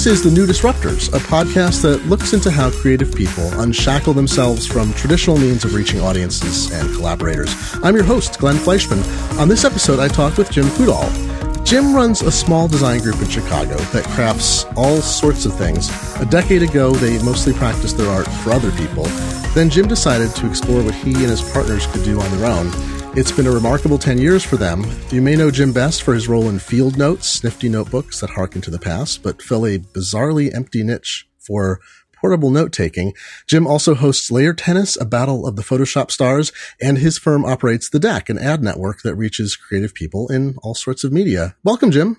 This is The New Disruptors, a podcast that looks into how creative people unshackle themselves from traditional means of reaching audiences and collaborators. I'm your host, Glenn Fleishman. On this episode, I talked with Jim Coudal. Jim runs a small design group in Chicago that crafts all sorts of things. A decade ago, they mostly practiced their art for other people. Then Jim decided to explore what he and his partners could do on their own. It's been a remarkable 10 years for them. You may know Jim best for his role in Field Notes, nifty notebooks that harken to the past, but fill a bizarrely empty niche for portable note taking. Jim also hosts Layer Tennis, a battle of the Photoshop stars, and his firm operates The Deck, an ad network that reaches creative people in all sorts of media. Welcome, Jim.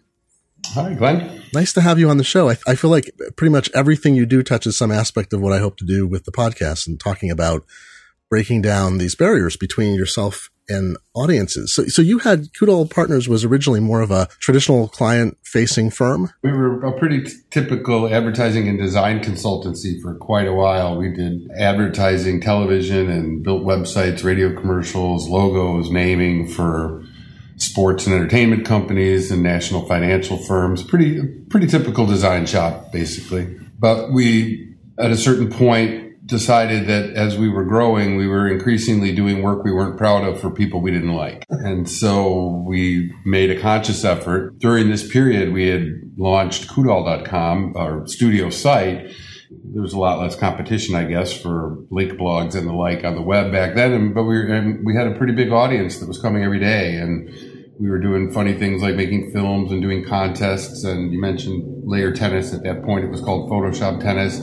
Hi, Glenn. Nice to have you on the show. I, I feel like pretty much everything you do touches some aspect of what I hope to do with the podcast and talking about breaking down these barriers between yourself and audiences. So, so you had Coudal Partners was originally more of a traditional client facing firm. We were a pretty t- typical advertising and design consultancy for quite a while. We did advertising, television, and built websites, radio commercials, logos, naming for sports and entertainment companies and national financial firms. Pretty, pretty typical design shop, basically. But we, at a certain point, decided that as we were growing, we were increasingly doing work we weren't proud of for people we didn't like. And so we made a conscious effort. During this period, we had launched Coudal.com, our studio site. There was a lot less competition, I guess, for link blogs and the like on the web back then. But we, were, and we had a pretty big audience that was coming every day. And we were doing funny things like making films and doing contests. And you mentioned layer tennis. At that point, it was called Photoshop tennis.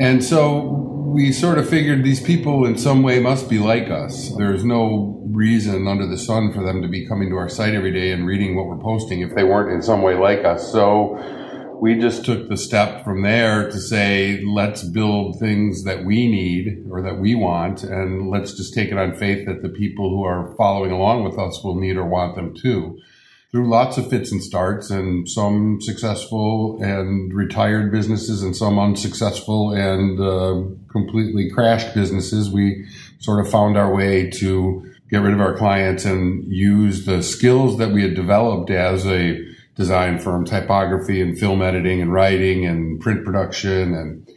And so we sort of figured these people in some way must be like us. There's no reason under the sun for them to be coming to our site every day and reading what we're posting if they weren't in some way like us. So we just took the step from there to say, let's build things that we need or that we want, and let's just take it on faith that the people who are following along with us will need or want them too through lots of fits and starts and some successful and retired businesses and some unsuccessful and uh, completely crashed businesses, we sort of found our way to get rid of our clients and use the skills that we had developed as a design firm, typography and film editing and writing and print production and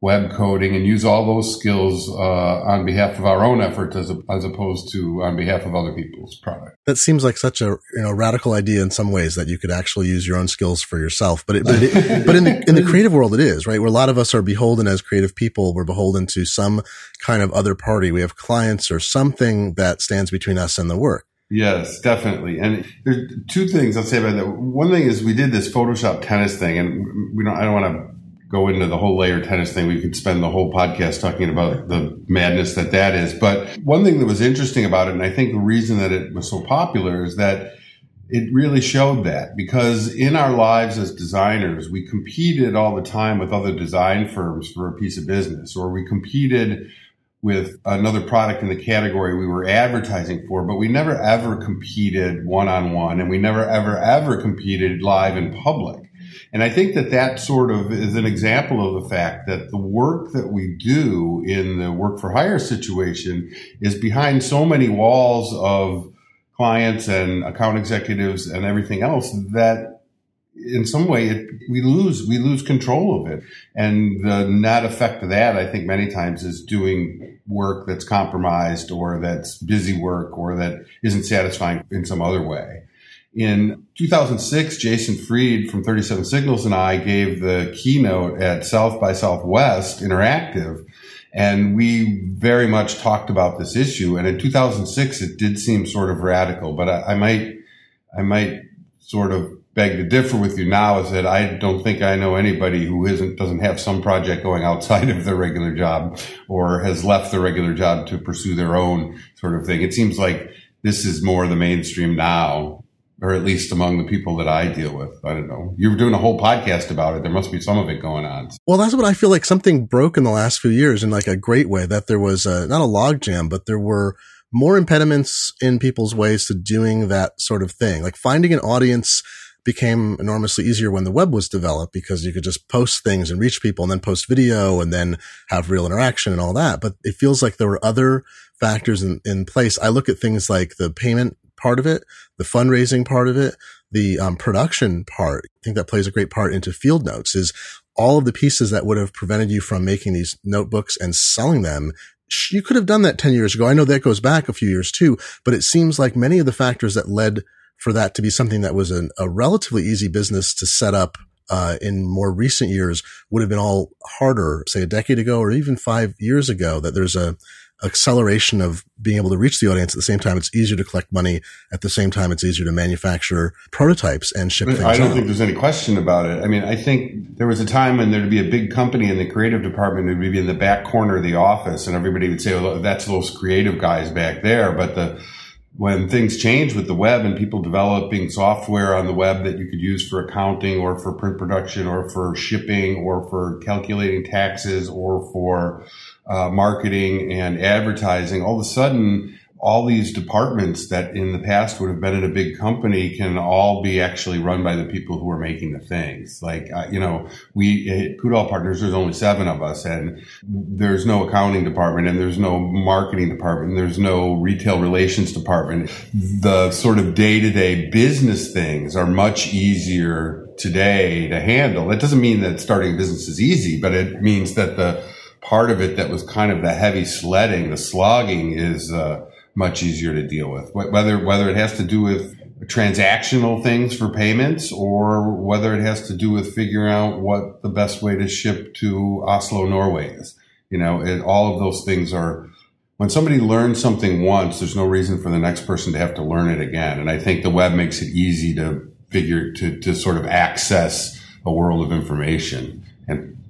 web coding and use all those skills uh, on behalf of our own efforts as, a, as opposed to on behalf of other people's product. That seems like such a you know radical idea in some ways that you could actually use your own skills for yourself. But it, but, it, but in the in the creative world, it is right where a lot of us are beholden as creative people. We're beholden to some kind of other party. We have clients or something that stands between us and the work. Yes, definitely. And there's two things I'll say about that. One thing is we did this Photoshop tennis thing, and we don't. I don't want to go into the whole layer tennis thing. We could spend the whole podcast talking about the madness that that is. But one thing that was interesting about it, and I think the reason that it was so popular is that it really showed that because in our lives as designers, we competed all the time with other design firms for a piece of business, or we competed with another product in the category we were advertising for, but we never ever competed one on one and we never ever ever competed live in public. And I think that that sort of is an example of the fact that the work that we do in the work for hire situation is behind so many walls of clients and account executives and everything else that in some way it, we lose we lose control of it. And the net effect of that i think many times is doing work that's compromised or that's busy work or that isn't satisfying in some other way in 2006, Jason Fried from 37 Signals and I gave the keynote at South by Southwest Interactive. And we very much talked about this issue. And in 2006, it did seem sort of radical, but I, I might, I might sort of beg to differ with you now is that I don't think I know anybody who isn't, doesn't have some project going outside of their regular job or has left the regular job to pursue their own sort of thing. It seems like this is more the mainstream now or at least among the people that I deal with. I don't know. You're doing a whole podcast about it. There must be some of it going on. Well, that's what I feel like something broke in the last few years in like a great way that there was a, not a logjam, but there were more impediments in people's ways to doing that sort of thing. Like finding an audience became enormously easier when the web was developed because you could just post things and reach people and then post video and then have real interaction and all that. But it feels like there were other factors in, in place. I look at things like the payment part of it, the fundraising part of it, the um, production part. I think that plays a great part into field notes is all of the pieces that would have prevented you from making these notebooks and selling them. You could have done that 10 years ago. I know that goes back a few years too, but it seems like many of the factors that led for that to be something that was an, a relatively easy business to set up uh, in more recent years would have been all harder, say a decade ago or even five years ago, that there's a acceleration of being able to reach the audience at the same time. It's easier to collect money. At the same time, it's easier to manufacture prototypes and ship things. I don't out. think there's any question about it. I mean, I think there was a time when there'd be a big company in the creative department would be in the back corner of the office and everybody would say, well, that's those creative guys back there. But the, when things change with the web and people developing software on the web that you could use for accounting or for print production or for shipping or for calculating taxes or for uh, marketing and advertising, all of a sudden all these departments that in the past would have been in a big company can all be actually run by the people who are making the things. Like, uh, you know, we at Coudal Partners, there's only seven of us and there's no accounting department and there's no marketing department. And there's no retail relations department. The sort of day to day business things are much easier today to handle. That doesn't mean that starting a business is easy, but it means that the part of it that was kind of the heavy sledding, the slogging is, uh, much easier to deal with. Whether whether it has to do with transactional things for payments or whether it has to do with figuring out what the best way to ship to Oslo, Norway is. You know, it, all of those things are when somebody learns something once, there's no reason for the next person to have to learn it again. And I think the web makes it easy to figure to to sort of access a world of information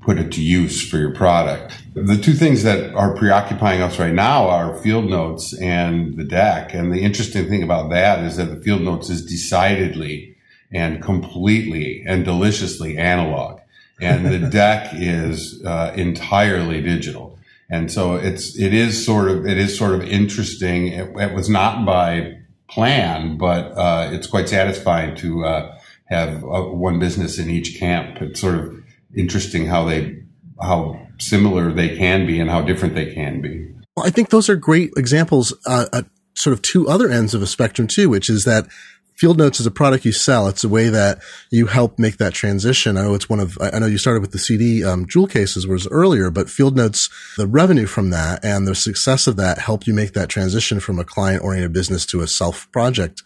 put it to use for your product. The two things that are preoccupying us right now are field notes and the deck. And the interesting thing about that is that the field notes is decidedly and completely and deliciously analog. And the deck is uh, entirely digital. And so it's, it is sort of, it is sort of interesting. It, it was not by plan, but, uh, it's quite satisfying to, uh, have uh, one business in each camp. It's sort of interesting how they how similar they can be and how different they can be. Well, I think those are great examples uh, sort of two other ends of a spectrum too, which is that Field Notes is a product you sell. It's a way that you help make that transition. I know it's one of, I know you started with the CD um, jewel cases was earlier, but Field Notes, the revenue from that and the success of that helped you make that transition from a client oriented business to a self project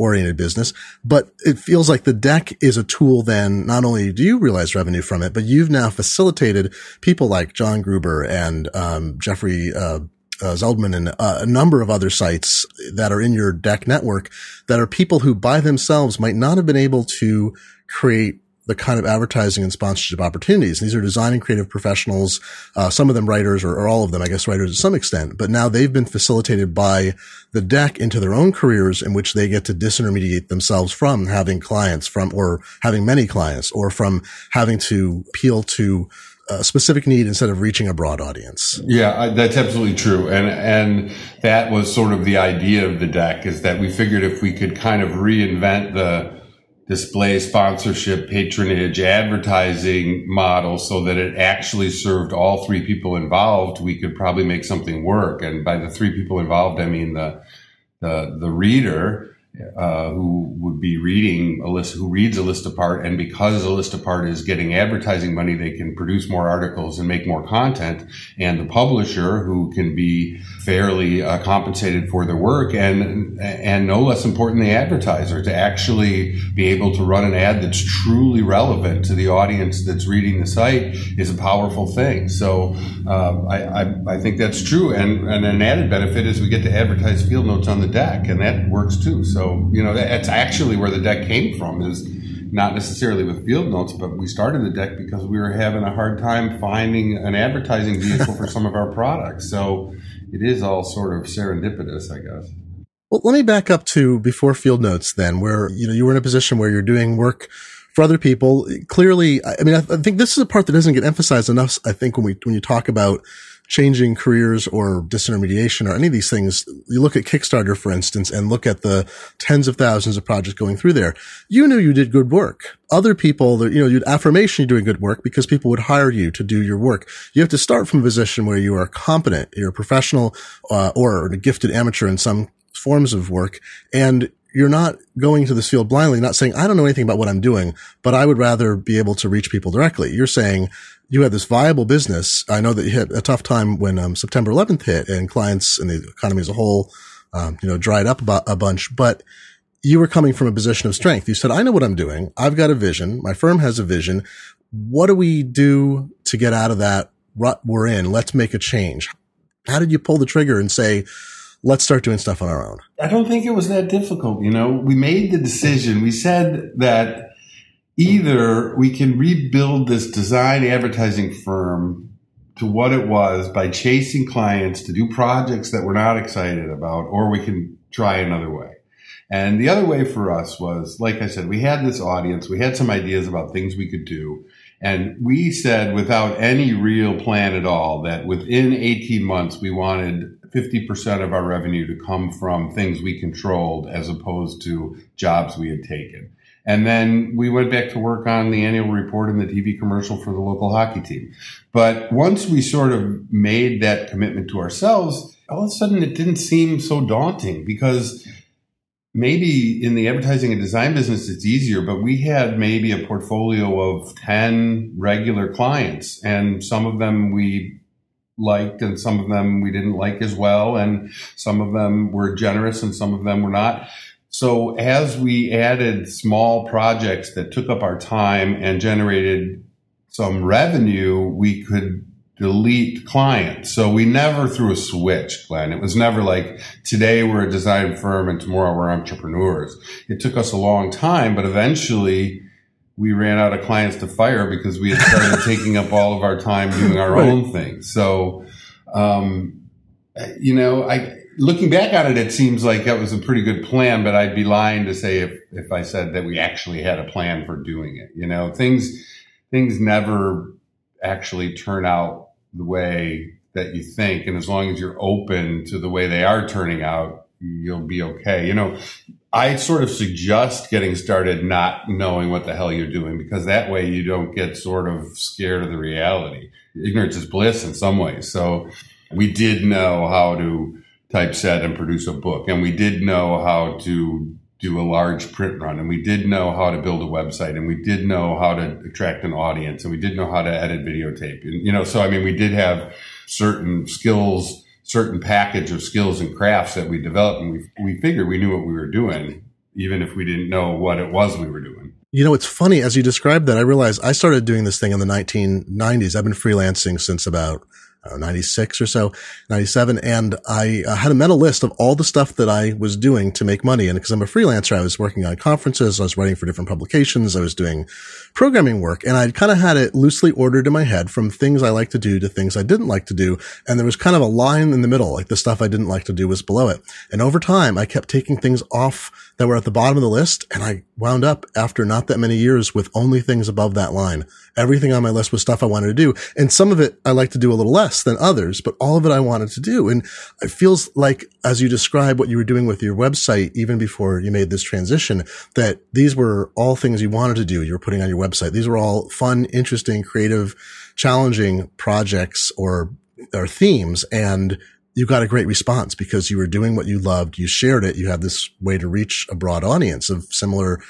oriented business, but it feels like the deck is a tool then not only do you realize revenue from it, but you've now facilitated people like John Gruber and um, Jeffrey uh, uh, Zeldman and uh, a number of other sites that are in your deck network that are people who by themselves might not have been able to create the kind of advertising and sponsorship opportunities. These are design and creative professionals, uh, some of them writers or, or, all of them, I guess writers to some extent, but now they've been facilitated by the deck into their own careers in which they get to disintermediate themselves from having clients from, or having many clients or from having to appeal to a specific need instead of reaching a broad audience. Yeah, that's absolutely true. And, and that was sort of the idea of the deck is that we figured if we could kind of reinvent the, display sponsorship, patronage, advertising model so that it actually served all three people involved, we could probably make something work. And by the three people involved, I mean the, the, the reader, uh, who would be reading a list, who reads a list apart. And because a list apart is getting advertising money, they can produce more articles and make more content. And the publisher who can be fairly uh, compensated for their work. And, and no less important, the advertiser to actually be able to run an ad that's truly relevant to the audience that's reading the site is a powerful thing. So, um, I, I, I think that's true. And, and an added benefit is we get to advertise field notes on the deck and that works too. So, you know, that's actually where the deck came from is not necessarily with field notes, but we started the deck because we were having a hard time finding an advertising vehicle for some of our products. So it is all sort of serendipitous, I guess. Well, let me back up to before field notes then, where, you know, you were in a position where you're doing work for other people. Clearly, I mean, I think this is a part that doesn't get emphasized enough. I think when we, when you talk about changing careers or disintermediation or any of these things, you look at Kickstarter, for instance, and look at the tens of thousands of projects going through there. You knew you did good work. Other people, you know, you'd affirmation you're doing good work because people would hire you to do your work. You have to start from a position where you are competent, you're a professional, uh, or a gifted amateur in some forms of work. And you're not going to this field blindly, not saying, I don't know anything about what I'm doing, but I would rather be able to reach people directly. You're saying you had this viable business. I know that you had a tough time when um, September 11th hit and clients and the economy as a whole, um, you know, dried up a bunch, but you were coming from a position of strength. You said, I know what I'm doing. I've got a vision. My firm has a vision. What do we do to get out of that rut we're in? Let's make a change. How did you pull the trigger and say, let's start doing stuff on our own? I don't think it was that difficult. You know, we made the decision. We said that either we can rebuild this design advertising firm to what it was by chasing clients to do projects that we're not excited about, or we can try another way. And the other way for us was, like I said, we had this audience, we had some ideas about things we could do. And we said without any real plan at all that within 18 months, we wanted 50% of our revenue to come from things we controlled as opposed to jobs we had taken. And then we went back to work on the annual report and the TV commercial for the local hockey team. But once we sort of made that commitment to ourselves, all of a sudden it didn't seem so daunting because maybe in the advertising and design business it's easier but we had maybe a portfolio of 10 regular clients and some of them we liked and some of them we didn't like as well and some of them were generous and some of them were not so as we added small projects that took up our time and generated some revenue we could delete clients. So we never threw a switch, Glenn. It was never like today we're a design firm and tomorrow we're entrepreneurs. It took us a long time, but eventually we ran out of clients to fire because we had started taking up all of our time doing our right. own thing. So, um, you know, I, looking back on it, it seems like that was a pretty good plan, but I'd be lying to say if, if I said that we actually had a plan for doing it. You know, things, things never actually turn out the way that you think. And as long as you're open to the way they are turning out, you'll be okay. You know, I sort of suggest getting started not knowing what the hell you're doing because that way you don't get sort of scared of the reality. Ignorance is bliss in some ways. So we did know how to typeset and produce a book. And we did know how to do a large print run. And we did know how to build a website. And we did know how to attract an audience. And we did know how to edit videotape. And you know so i mean we did have certain skills certain package of skills and crafts that we developed. And we, we figured we knew what we were doing even if we didn't know what it was we were doing. You know it's funny as you described that i realized i started doing this thing in the 1990s i've been freelancing since about know, 96 or so, 97. And I uh, had a mental list of all the stuff that I was doing to make money. And because I'm a freelancer, I was working on conferences. I was writing for different publications. I was doing programming work and I'd kind of had it loosely ordered in my head from things I like to do to things I didn't like to do. And there was kind of a line in the middle, like the stuff I didn't like to do was below it. And over time, I kept taking things off that were at the bottom of the list. And I wound up after not that many years with only things above that line. Everything on my list was stuff I wanted to do. And some of it I like to do a little less than others, but all of it I wanted to do. And it feels like as you describe what you were doing with your website, even before you made this transition, that these were all things you wanted to do. You were putting on your website. These were all fun, interesting, creative, challenging projects or, or themes. And you got a great response because you were doing what you loved. You shared it. You had this way to reach a broad audience of similar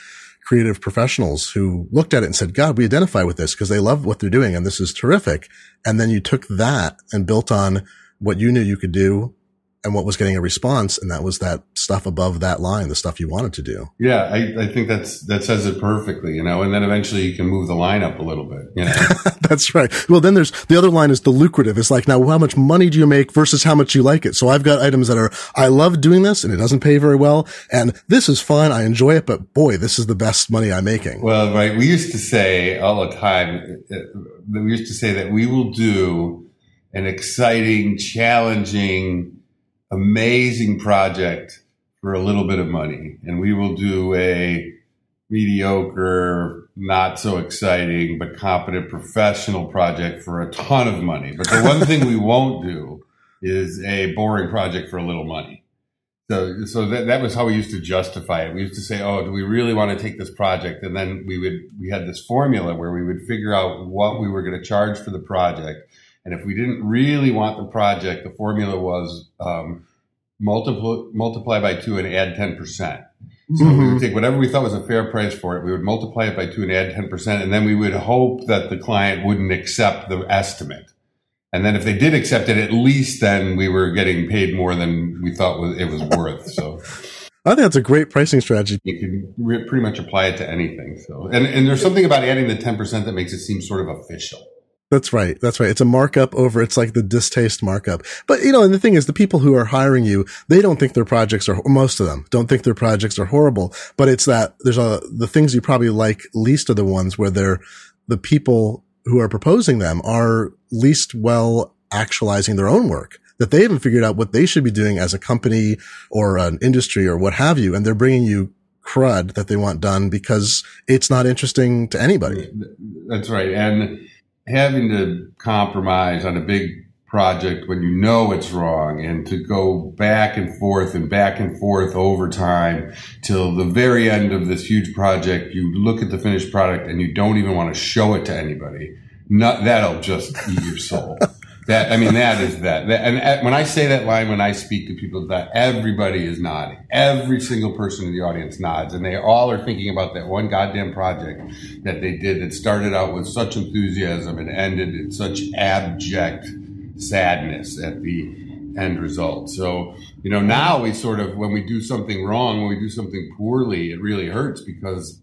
creative professionals who looked at it and said, God, we identify with this because they love what they're doing and this is terrific. And then you took that and built on what you knew you could do and what was getting a response, and that was that stuff above that line, the stuff you wanted to do. Yeah, I, I think that's that says it perfectly, you know. And then eventually you can move the line up a little bit, you know. that's right. Well, then there's the other line is the lucrative. It's like now, how much money do you make versus how much you like it? So I've got items that are I love doing this, and it doesn't pay very well, and this is fun. I enjoy it, but boy, this is the best money I'm making. Well, right. We used to say all the time. Uh, we used to say that we will do an exciting, challenging amazing project for a little bit of money. And we will do a mediocre, not so exciting, but competent professional project for a ton of money. But the one thing we won't do is a boring project for a little money. So, so that, that was how we used to justify it. We used to say, "Oh, do we really want to take this project?" And then we would we had this formula where we would figure out what we were going to charge for the project, and if we didn't really want the project, the formula was um, multiply multiply by two and add ten percent. So mm-hmm. we would take whatever we thought was a fair price for it, we would multiply it by two and add ten percent, and then we would hope that the client wouldn't accept the estimate. And then if they did accept it, at least then we were getting paid more than we thought it was worth. So. I think that's a great pricing strategy. You can re- pretty much apply it to anything. So, and, and there's something about adding the 10% that makes it seem sort of official. That's right. That's right. It's a markup over, it's like the distaste markup. But, you know, and the thing is, the people who are hiring you, they don't think their projects are, most of them don't think their projects are horrible. But it's that there's a, the things you probably like least are the ones where they're, the people who are proposing them are least well actualizing their own work that they haven't figured out what they should be doing as a company or an industry or what have you. And they're bringing you crud that they want done because it's not interesting to anybody. That's right. And, having to compromise on a big project when you know it's wrong and to go back and forth and back and forth over time till the very end of this huge project, you look at the finished product and you don't even want to show it to anybody. Not, that'll just eat your soul. That I mean, that is that. that and, and when I say that line, when I speak to people, that everybody is nodding. Every single person in the audience nods, and they all are thinking about that one goddamn project that they did that started out with such enthusiasm and ended in such abject sadness at the end result. So, you know, now we sort of, when we do something wrong, when we do something poorly, it really hurts because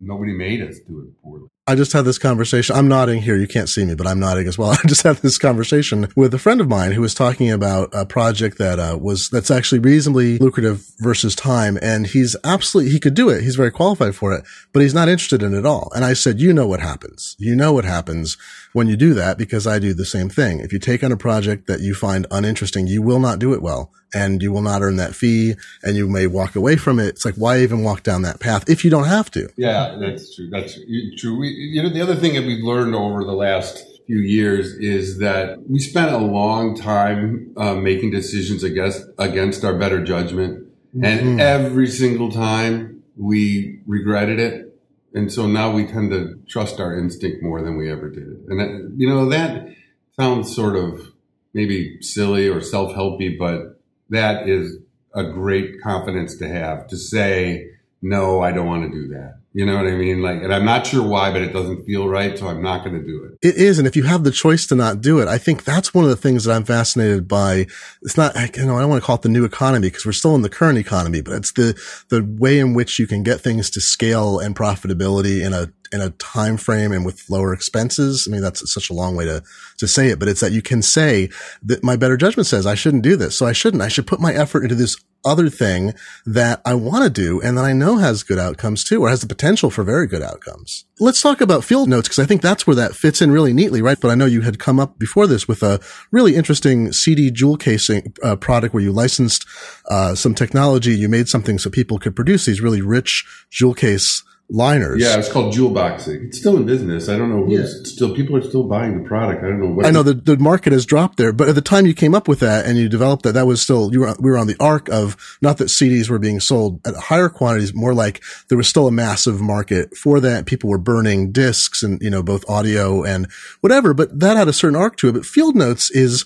nobody made us do it poorly. I just had this conversation. I'm nodding here. You can't see me, but I'm nodding as well. I just had this conversation with a friend of mine who was talking about a project that uh, was that's actually reasonably lucrative versus time, and he's absolutely he could do it. He's very qualified for it, but he's not interested in it at all. And I said, you know what happens. You know what happens when you do that because I do the same thing. If you take on a project that you find uninteresting, you will not do it well and you will not earn that fee and you may walk away from it. It's like, why even walk down that path if you don't have to? Yeah, that's true. That's true. We, you know, the other thing that we've learned over the last few years is that we spent a long time uh, making decisions against, against our better judgment. Mm-hmm. And every single time we regretted it. And so now we tend to trust our instinct more than we ever did. And that, you know, that sounds sort of maybe silly or self-helpy, but that is a great confidence to have to say, no, I don't want to do that. You know what I mean? Like, and I'm not sure why, but it doesn't feel right. So I'm not going to do it. It is. And if you have the choice to not do it, I think that's one of the things that I'm fascinated by. It's not, you know, I don't want to call it the new economy because we're still in the current economy, but it's the, the way in which you can get things to scale and profitability in a in a time frame and with lower expenses. I mean, that's such a long way to, to say it, but it's that you can say that my better judgment says I shouldn't do this. So I shouldn't. I should put my effort into this other thing that I want to do and that I know has good outcomes too, or has the potential for very good outcomes. Let's talk about field notes because I think that's where that fits in really neatly, right? But I know you had come up before this with a really interesting CD jewel casing uh, product where you licensed uh, some technology. You made something so people could produce these really rich jewel case liners. Yeah, it's called jewel boxing. It's still in business. I don't know who's yeah. still. People are still buying the product. I don't know what. I know the, the market has dropped there, but at the time you came up with that and you developed that, that was still you were we were on the arc of not that CDs were being sold at higher quantities, more like there was still a massive market for that. People were burning discs and you know both audio and whatever, but that had a certain arc to it. But Field Notes is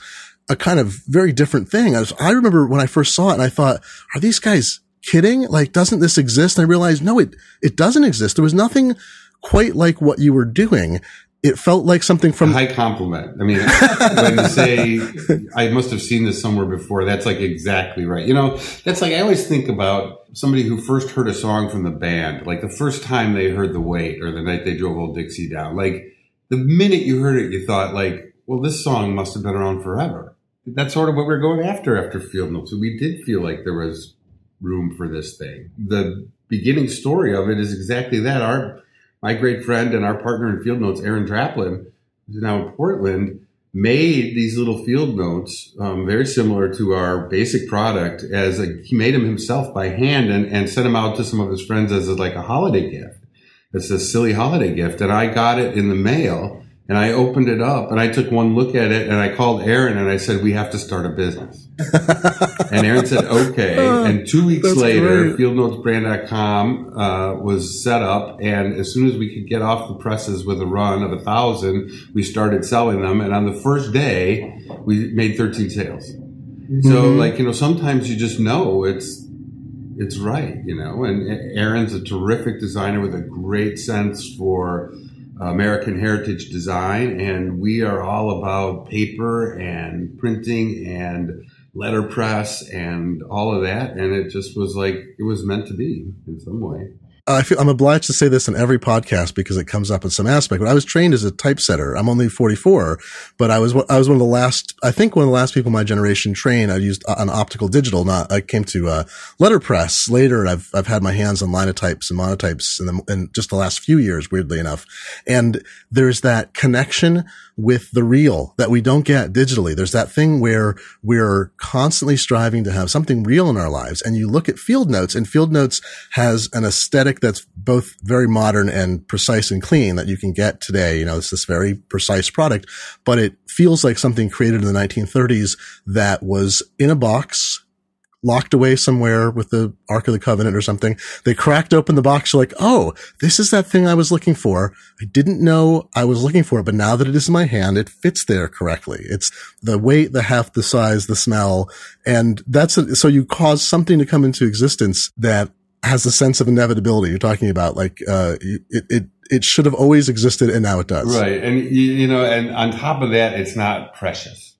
a kind of very different thing. I, was, I remember when I first saw it and I thought, are these guys kidding? Like, doesn't this exist? And I realized, no, it, it doesn't exist. There was nothing quite like what you were doing. It felt like something from a high compliment. I mean, when you say I must have seen this somewhere before, that's like exactly right. You know, that's like I always think about somebody who first heard a song from the band, like the first time they heard the weight or the night they drove old Dixie down. Like the minute you heard it, you thought like, well, this song must have been around forever. That's sort of what we we're going after after Field Notes. So we did feel like there was room for this thing. The beginning story of it is exactly that. Our my great friend and our partner in field notes, Aaron Draplin, who's now in Portland, made these little field notes um, very similar to our basic product. As a, he made them himself by hand and, and sent them out to some of his friends as a, like a holiday gift. It's a silly holiday gift, and I got it in the mail and I opened it up and I took one look at it and I called Aaron and I said, we have to start a business. and Aaron said, okay. And two weeks That's later, great. fieldnotesbrand.com, uh, was set up. And as soon as we could get off the presses with a run of a thousand, we started selling them. And on the first day, we made 13 sales. So, mm-hmm. like you know, sometimes you just know it's it's right, you know. And Aaron's a terrific designer with a great sense for American heritage design, and we are all about paper and printing and letterpress and all of that. And it just was like it was meant to be in some way. I feel I'm obliged to say this in every podcast because it comes up in some aspect. But I was trained as a typesetter. I'm only 44, but I was I was one of the last. I think one of the last people my generation trained. I used an optical digital. Not I came to uh, letterpress later. I've I've had my hands on linotypes and monotypes in, the, in just the last few years. Weirdly enough, and there's that connection with the real that we don't get digitally. There's that thing where we're constantly striving to have something real in our lives. And you look at field notes and field notes has an aesthetic that's both very modern and precise and clean that you can get today. You know, it's this very precise product, but it feels like something created in the 1930s that was in a box locked away somewhere with the Ark of the Covenant or something. They cracked open the box. like, oh, this is that thing I was looking for. I didn't know I was looking for it, but now that it is in my hand, it fits there correctly. It's the weight, the half the size, the smell. And that's, a, so you cause something to come into existence that has a sense of inevitability. You're talking about like, uh, it, it, it should have always existed and now it does. Right. And you, know, and on top of that, it's not precious.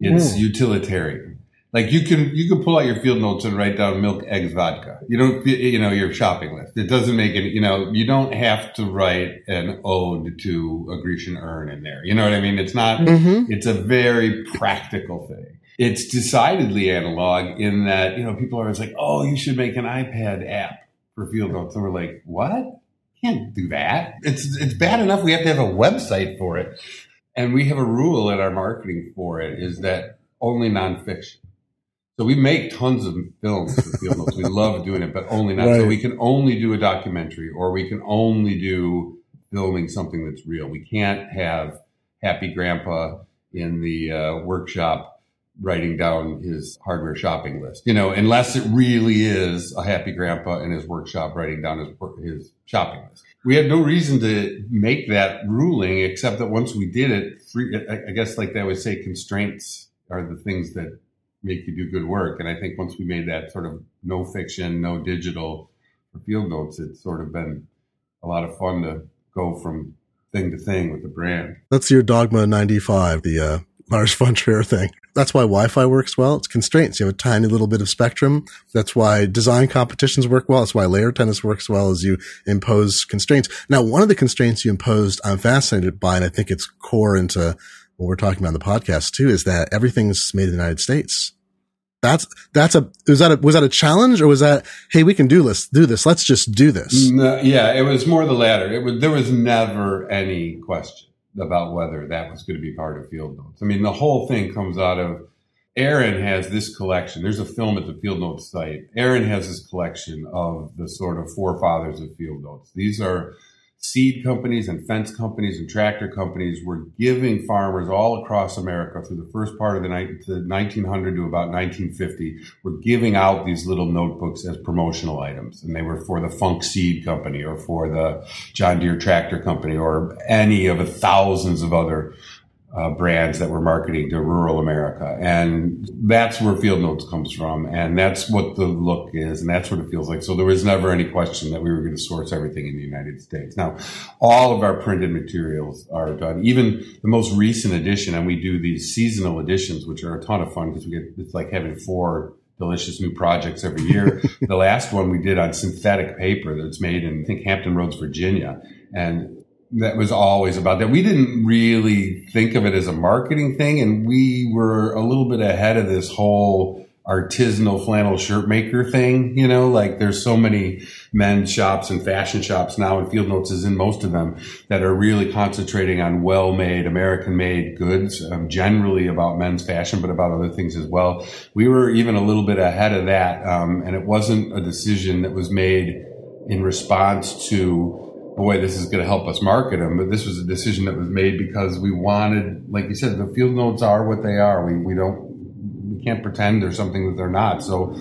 It's mm. utilitarian like you can you can pull out your field notes and write down milk, eggs, vodka. You don't you know your shopping list. It doesn't make any you know you don't have to write an ode to a Grecian urn in there. You know what I mean? It's not. Mm-hmm. It's a very practical thing. It's decidedly analog in that you know people are always like, oh, you should make an iPad app for field notes, and we're like, what? Can't do that. It's it's bad enough we have to have a website for it, and we have a rule in our marketing for it is that only nonfiction. So we make tons of films for Field Notes. We love doing it, but only not. Right. So we can only do a documentary or we can only do filming something that's real. We can't have Happy Grandpa in the uh, workshop writing down his hardware shopping list, you know, unless it really is a Happy Grandpa in his workshop writing down his, his shopping list. We had no reason to make that ruling except that once we did it, free, I guess like they always say, constraints are the things that make you do good work. And I think once we made that sort of no fiction, no digital for field notes, it's sort of been a lot of fun to go from thing to thing with the brand. That's your Dogma 95, the uh, Lars von Trier thing. That's why Wi-Fi works well. It's constraints. You have a tiny little bit of spectrum. That's why design competitions work well. That's why layer tennis works well as you impose constraints. Now, one of the constraints you imposed, I'm fascinated by, and I think it's core into what we're talking about in the podcast too, is that everything's made in the United States. That's that's a was that a, was that a challenge or was that hey we can do this do this let's just do this? No, yeah, it was more the latter. It was there was never any question about whether that was going to be part of Field Notes. I mean, the whole thing comes out of Aaron has this collection. There's a film at the Field Notes site. Aaron has this collection of the sort of forefathers of Field Notes. These are seed companies and fence companies and tractor companies were giving farmers all across America through the first part of the, ni- the 1900 to about 1950 were giving out these little notebooks as promotional items. And they were for the Funk Seed Company or for the John Deere Tractor Company or any of the thousands of other uh, brands that we're marketing to rural America. And that's where Field Notes comes from. And that's what the look is. And that's what it feels like. So there was never any question that we were going to source everything in the United States. Now, all of our printed materials are done, even the most recent edition. And we do these seasonal editions, which are a ton of fun because we get, it's like having four delicious new projects every year. the last one we did on synthetic paper that's made in, I think, Hampton Roads, Virginia. And that was always about that. We didn't really think of it as a marketing thing, and we were a little bit ahead of this whole artisanal flannel shirt maker thing. You know, like there's so many men's shops and fashion shops now, and Field Notes is in most of them that are really concentrating on well-made, American-made goods, um, generally about men's fashion, but about other things as well. We were even a little bit ahead of that, um, and it wasn't a decision that was made in response to boy, this is going to help us market them. But this was a decision that was made because we wanted, like you said, the field notes are what they are. We, we don't, we can't pretend they're something that they're not. So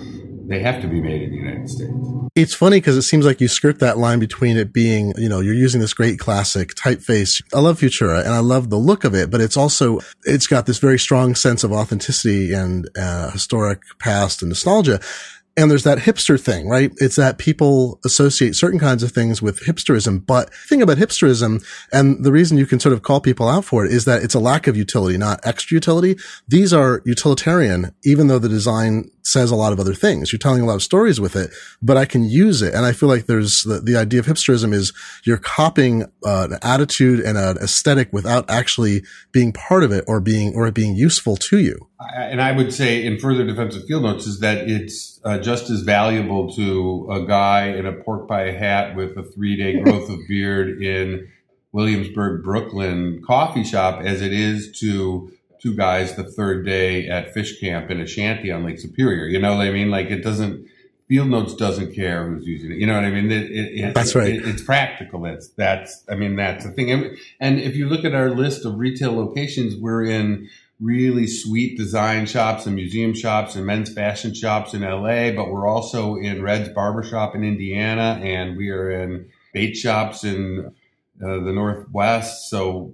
they have to be made in the United States. It's funny because it seems like you skirt that line between it being, you know, you're using this great classic typeface. I love Futura and I love the look of it, but it's also, it's got this very strong sense of authenticity and uh, historic past and nostalgia. And there's that hipster thing, right? It's that people associate certain kinds of things with hipsterism. But the thing about hipsterism and the reason you can sort of call people out for it is that it's a lack of utility, not extra utility. These are utilitarian, even though the design says a lot of other things. You're telling a lot of stories with it, but I can use it. And I feel like there's the, the idea of hipsterism is you're copying uh, an attitude and an aesthetic without actually being part of it or being, or it being useful to you. And I would say in further defense of field notes is that it's uh, just as valuable to a guy in a pork pie hat with a three day growth of beard in Williamsburg, Brooklyn coffee shop as it is to two guys the third day at fish camp in a shanty on Lake Superior. You know what I mean? Like it doesn't, Field Notes doesn't care who's using it. You know what I mean? It, it, that's right. It, it's practical. That's, that's, I mean, that's the thing. And if you look at our list of retail locations, we're in really sweet design shops and museum shops and men's fashion shops in LA, but we're also in Red's Barbershop in Indiana and we are in bait shops in uh, the Northwest. So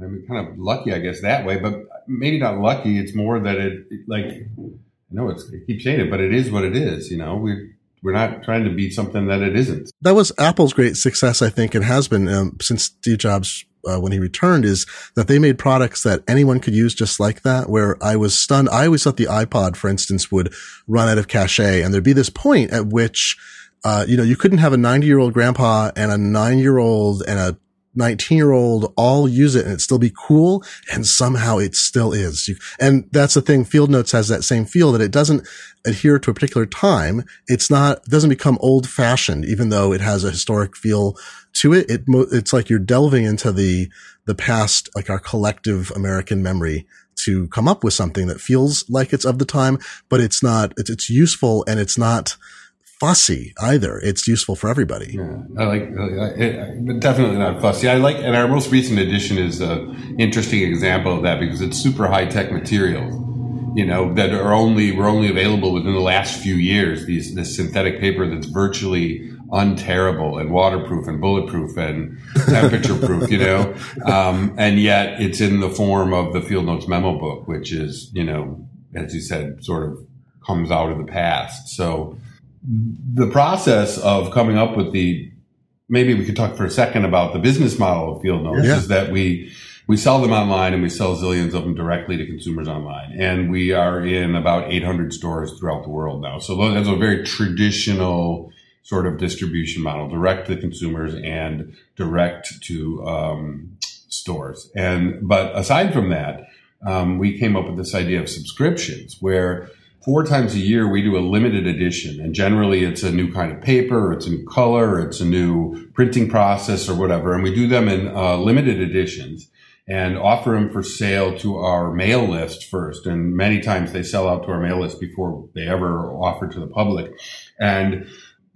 I'm kind of lucky, I guess, that way, but maybe not lucky. It's more that it, like, I know it's, keep saying it, but it is what it is. You know, we we're not trying to be something that it isn't. That was Apple's great success, I think, and has been um, since Steve Jobs uh, when he returned is that they made products that anyone could use just like that. Where I was stunned. I always thought the iPod, for instance, would run out of cache, and there'd be this point at which. Uh, you know, you couldn't have a 90 year old grandpa and a nine year old and a 19 year old all use it and it still be cool. And somehow it still is. and that's the thing. Field Notes has that same feel that it doesn't adhere to a particular time. It's not, doesn't become old fashioned, even though it has a historic feel to it. It, it's like you're delving into the, the past, like our collective American memory to come up with something that feels like it's of the time, but it's not, it's, it's useful and it's not, fussy either. It's useful for everybody. Yeah, I like, it, definitely not fussy. I like, and our most recent edition is an interesting example of that because it's super high tech materials, you know, that are only, were only available within the last few years. These, this synthetic paper that's virtually unterrible and waterproof and bulletproof and temperature proof, you know, um, and yet it's in the form of the field notes memo book, which is, you know, as you said, sort of comes out of the past. So, the process of coming up with the maybe we could talk for a second about the business model of field notes yeah. is that we we sell them online and we sell zillions of them directly to consumers online and we are in about 800 stores throughout the world now so that's a very traditional sort of distribution model direct to consumers and direct to um, stores. And but aside from that um, we came up with this idea of subscriptions where four times a year we do a limited edition. And generally it's a new kind of paper it's a new color it's a new printing process or whatever. And we do them in uh, limited editions and offer them for sale to our mail list first. And many times they sell out to our mail list before they ever offer to the public. And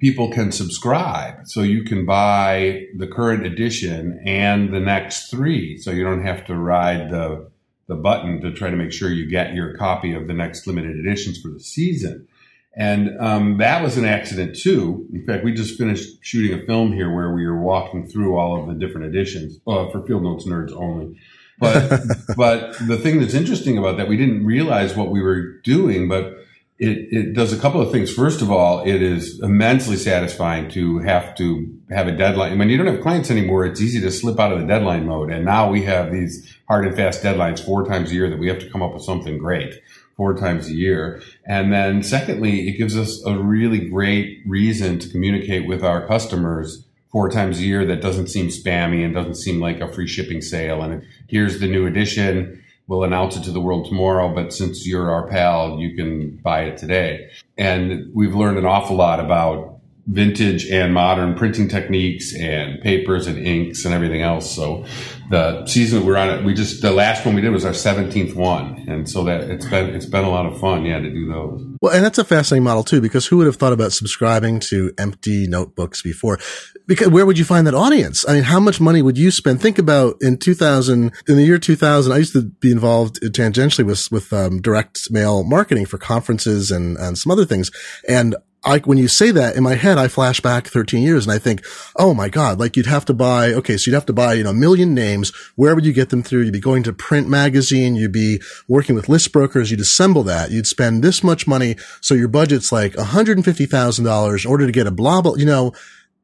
people can subscribe so you can buy the current edition and the next three so you don't have to ride the the button to try to make sure you get your copy of the next limited editions for the season. And um, that was an accident too. In fact, we just finished shooting a film here where we were walking through all of the different editions uh, for Field Notes nerds only. But but the thing that's interesting about that, we didn't realize what we were doing, but it, it does a couple of things. First of all, it is immensely satisfying to have to have a deadline. When you don't have clients anymore, it's easy to slip out of the deadline mode. And now we have these hard and fast deadlines four times a year that we have to come up with something great four times a year. And then secondly, it gives us a really great reason to communicate with our customers four times a year that doesn't seem spammy and doesn't seem like a free shipping sale. And here's the new edition we'll announce it to the world tomorrow, but since you're our pal, you can buy it today. And we've learned an awful lot about vintage and modern printing techniques and papers and inks and everything else. So the season that we're on it, we just, the last one we did was our 17th one. And so that it's been, it's been a lot of fun. Yeah. To do those. Well, and that's a fascinating model too, because who would have thought about subscribing to empty notebooks before? Because where would you find that audience? I mean, how much money would you spend? Think about in 2000, in the year 2000, I used to be involved tangentially with, with um, direct mail marketing for conferences and, and some other things. And I, when you say that in my head, I flash back 13 years and I think, oh my God, like you'd have to buy, okay, so you'd have to buy, you know, a million names. Where would you get them through? You'd be going to print magazine. You'd be working with list brokers. You'd assemble that. You'd spend this much money. So your budget's like $150,000 in order to get a blah, blah, you know,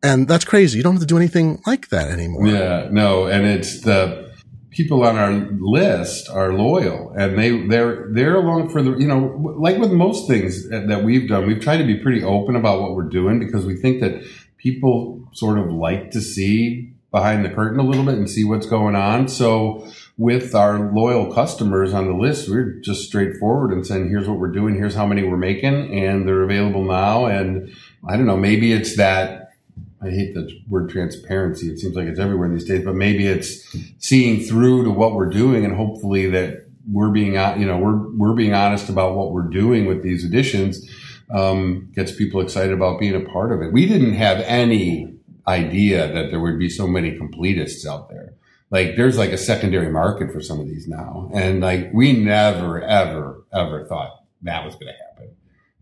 and that's crazy. You don't have to do anything like that anymore. Yeah, no. And it's the, people on our list are loyal and they they're they're along for the you know like with most things that we've done we've tried to be pretty open about what we're doing because we think that people sort of like to see behind the curtain a little bit and see what's going on. So with our loyal customers on the list we're just straightforward and saying here's what we're doing. Here's how many we're making and they're available now. And i don't know maybe it's that I hate the word transparency. It seems like it's everywhere these days, but maybe it's seeing through to what we're doing and hopefully that we're being, you know, we're, we're being honest about what we're doing with these additions, um, gets people excited about being a part of it. We didn't have any idea that there would be so many completists out there. Like there's like a secondary market for some of these now. And like we never, ever, ever thought that was going to happen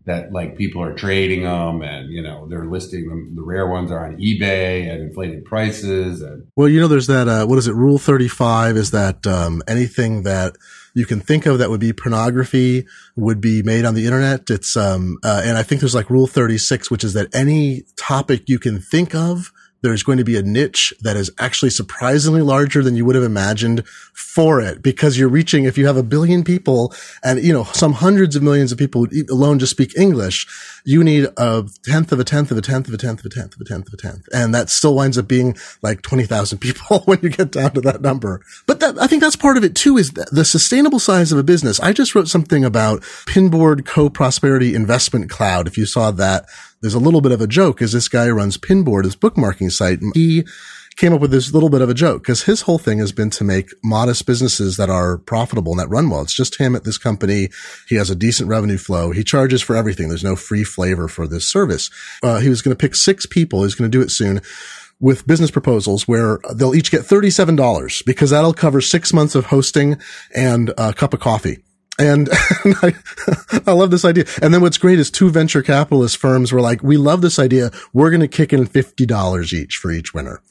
that like people are trading them and you know they're listing them the rare ones are on ebay at inflated prices and well you know there's that uh, what is it? Rule 35 is that um, anything that you can think of that would be pornography would be made on the internet. It's um uh, and i think there's like rule 36 which is that any topic you can think of there's going to be a niche that is actually surprisingly larger than you would have imagined for it because you're reaching, if you have a billion people and, you know, some hundreds of millions of people alone just speak English, you need a tenth of a tenth of a tenth of a tenth of a tenth of a tenth of a tenth. And that still winds up being like 20,000 people when you get down to that number. But that, I think that's part of it too is the sustainable size of a business. I just wrote something about Pinboard Co-Prosperity Investment Cloud. If you saw that, there's a little bit of a joke as this guy runs Pinboard, his bookmarking site. He came up with this little bit of a joke because his whole thing has been to make modest businesses that are profitable and that run well. It's just him at this company. He has a decent revenue flow. He charges for everything. There's no free flavor for this service. Uh, he was going to pick six people. He's going to do it soon with business proposals where they'll each get $37 because that'll cover six months of hosting and a cup of coffee. And, and I, I, love this idea. And then what's great is two venture capitalist firms were like, we love this idea. We're going to kick in $50 each for each winner.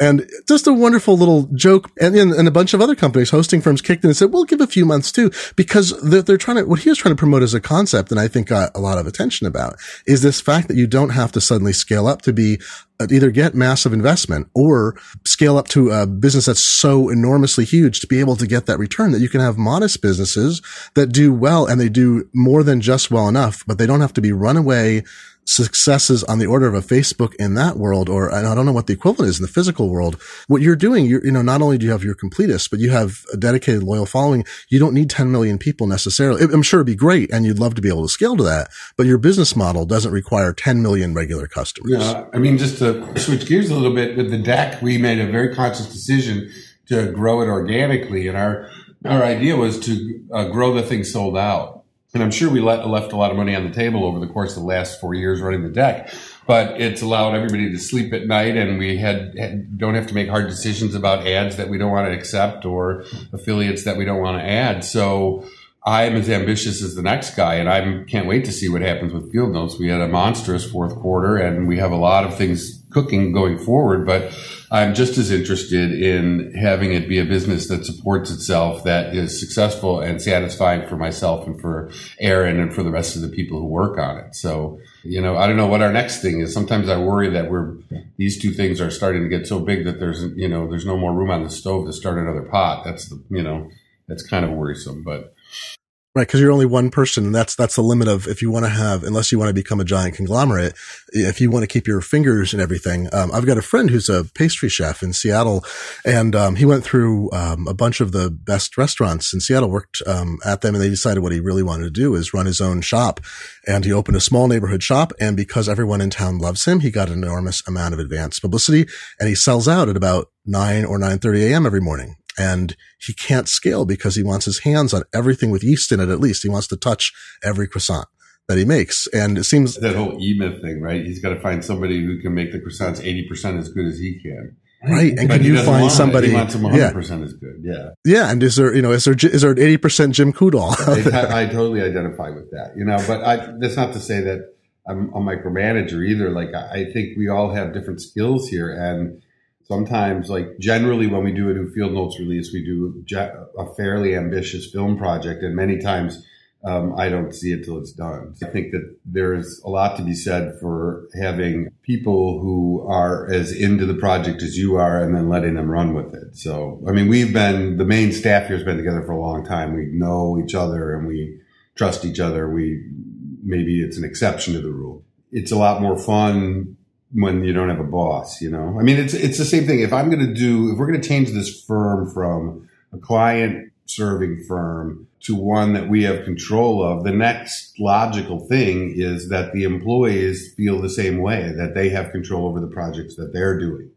And just a wonderful little joke. And, and a bunch of other companies, hosting firms kicked in and said, we'll give a few months too, because they're, they're trying to, what he was trying to promote as a concept, and I think got a lot of attention about, is this fact that you don't have to suddenly scale up to be uh, either get massive investment or scale up to a business that's so enormously huge to be able to get that return that you can have modest businesses that do well and they do more than just well enough, but they don't have to be runaway successes on the order of a Facebook in that world, or I don't know what the equivalent is in the physical world. What you're doing, you're, you know, not only do you have your completists, but you have a dedicated, loyal following. You don't need 10 million people necessarily. I'm sure it'd be great and you'd love to be able to scale to that, but your business model doesn't require 10 million regular customers. Yeah. I mean, just to switch gears a little bit with the deck, we made a very conscious decision to grow it organically. And our, our idea was to uh, grow the thing sold out and I'm sure we let, left a lot of money on the table over the course of the last four years running the deck, but it's allowed everybody to sleep at night and we had, had, don't have to make hard decisions about ads that we don't want to accept or affiliates that we don't want to add. So I'm as ambitious as the next guy and I can't wait to see what happens with field notes. We had a monstrous fourth quarter and we have a lot of things cooking going forward, but I'm just as interested in having it be a business that supports itself, that is successful and satisfying for myself and for Aaron and for the rest of the people who work on it. So, you know, I don't know what our next thing is. Sometimes I worry that we're, these two things are starting to get so big that there's, you know, there's no more room on the stove to start another pot. That's the, you know, that's kind of worrisome, but Right, because you're only one person, and that's that's the limit of if you want to have, unless you want to become a giant conglomerate. If you want to keep your fingers and everything, um, I've got a friend who's a pastry chef in Seattle, and um, he went through um, a bunch of the best restaurants in Seattle, worked um, at them, and they decided what he really wanted to do is run his own shop, and he opened a small neighborhood shop, and because everyone in town loves him, he got an enormous amount of advance publicity, and he sells out at about nine or nine thirty a.m. every morning and he can't scale because he wants his hands on everything with yeast in it. At least he wants to touch every croissant that he makes. And it seems that whole E Myth thing, right? He's got to find somebody who can make the croissants 80% as good as he can. Right. And but can you find somebody? He wants them 100% yeah. as good. Yeah. Yeah. And is there, you know, is there, is there 80% Jim Coudal? I, I, totally identify with that, you know, but I, that's not to say that I'm a micromanager either. Like I, I think we all have different skills here and, sometimes like generally when we do a new field notes release we do a fairly ambitious film project and many times um, i don't see it till it's done. I think that there's a lot to be said for having people who are as into the project as you are and then letting them run with it. So i mean we've been the main staff here has been together for a long time. We know each other and we trust each other. We maybe it's an exception to the rule. It's a lot more fun when you don't have a boss, you know? I mean, it's, it's the same thing. If I'm going to do, if we're going to change this firm from a client serving firm to one that we have control of, the next logical thing is that the employees feel the same way, that they have control over the projects that they're doing.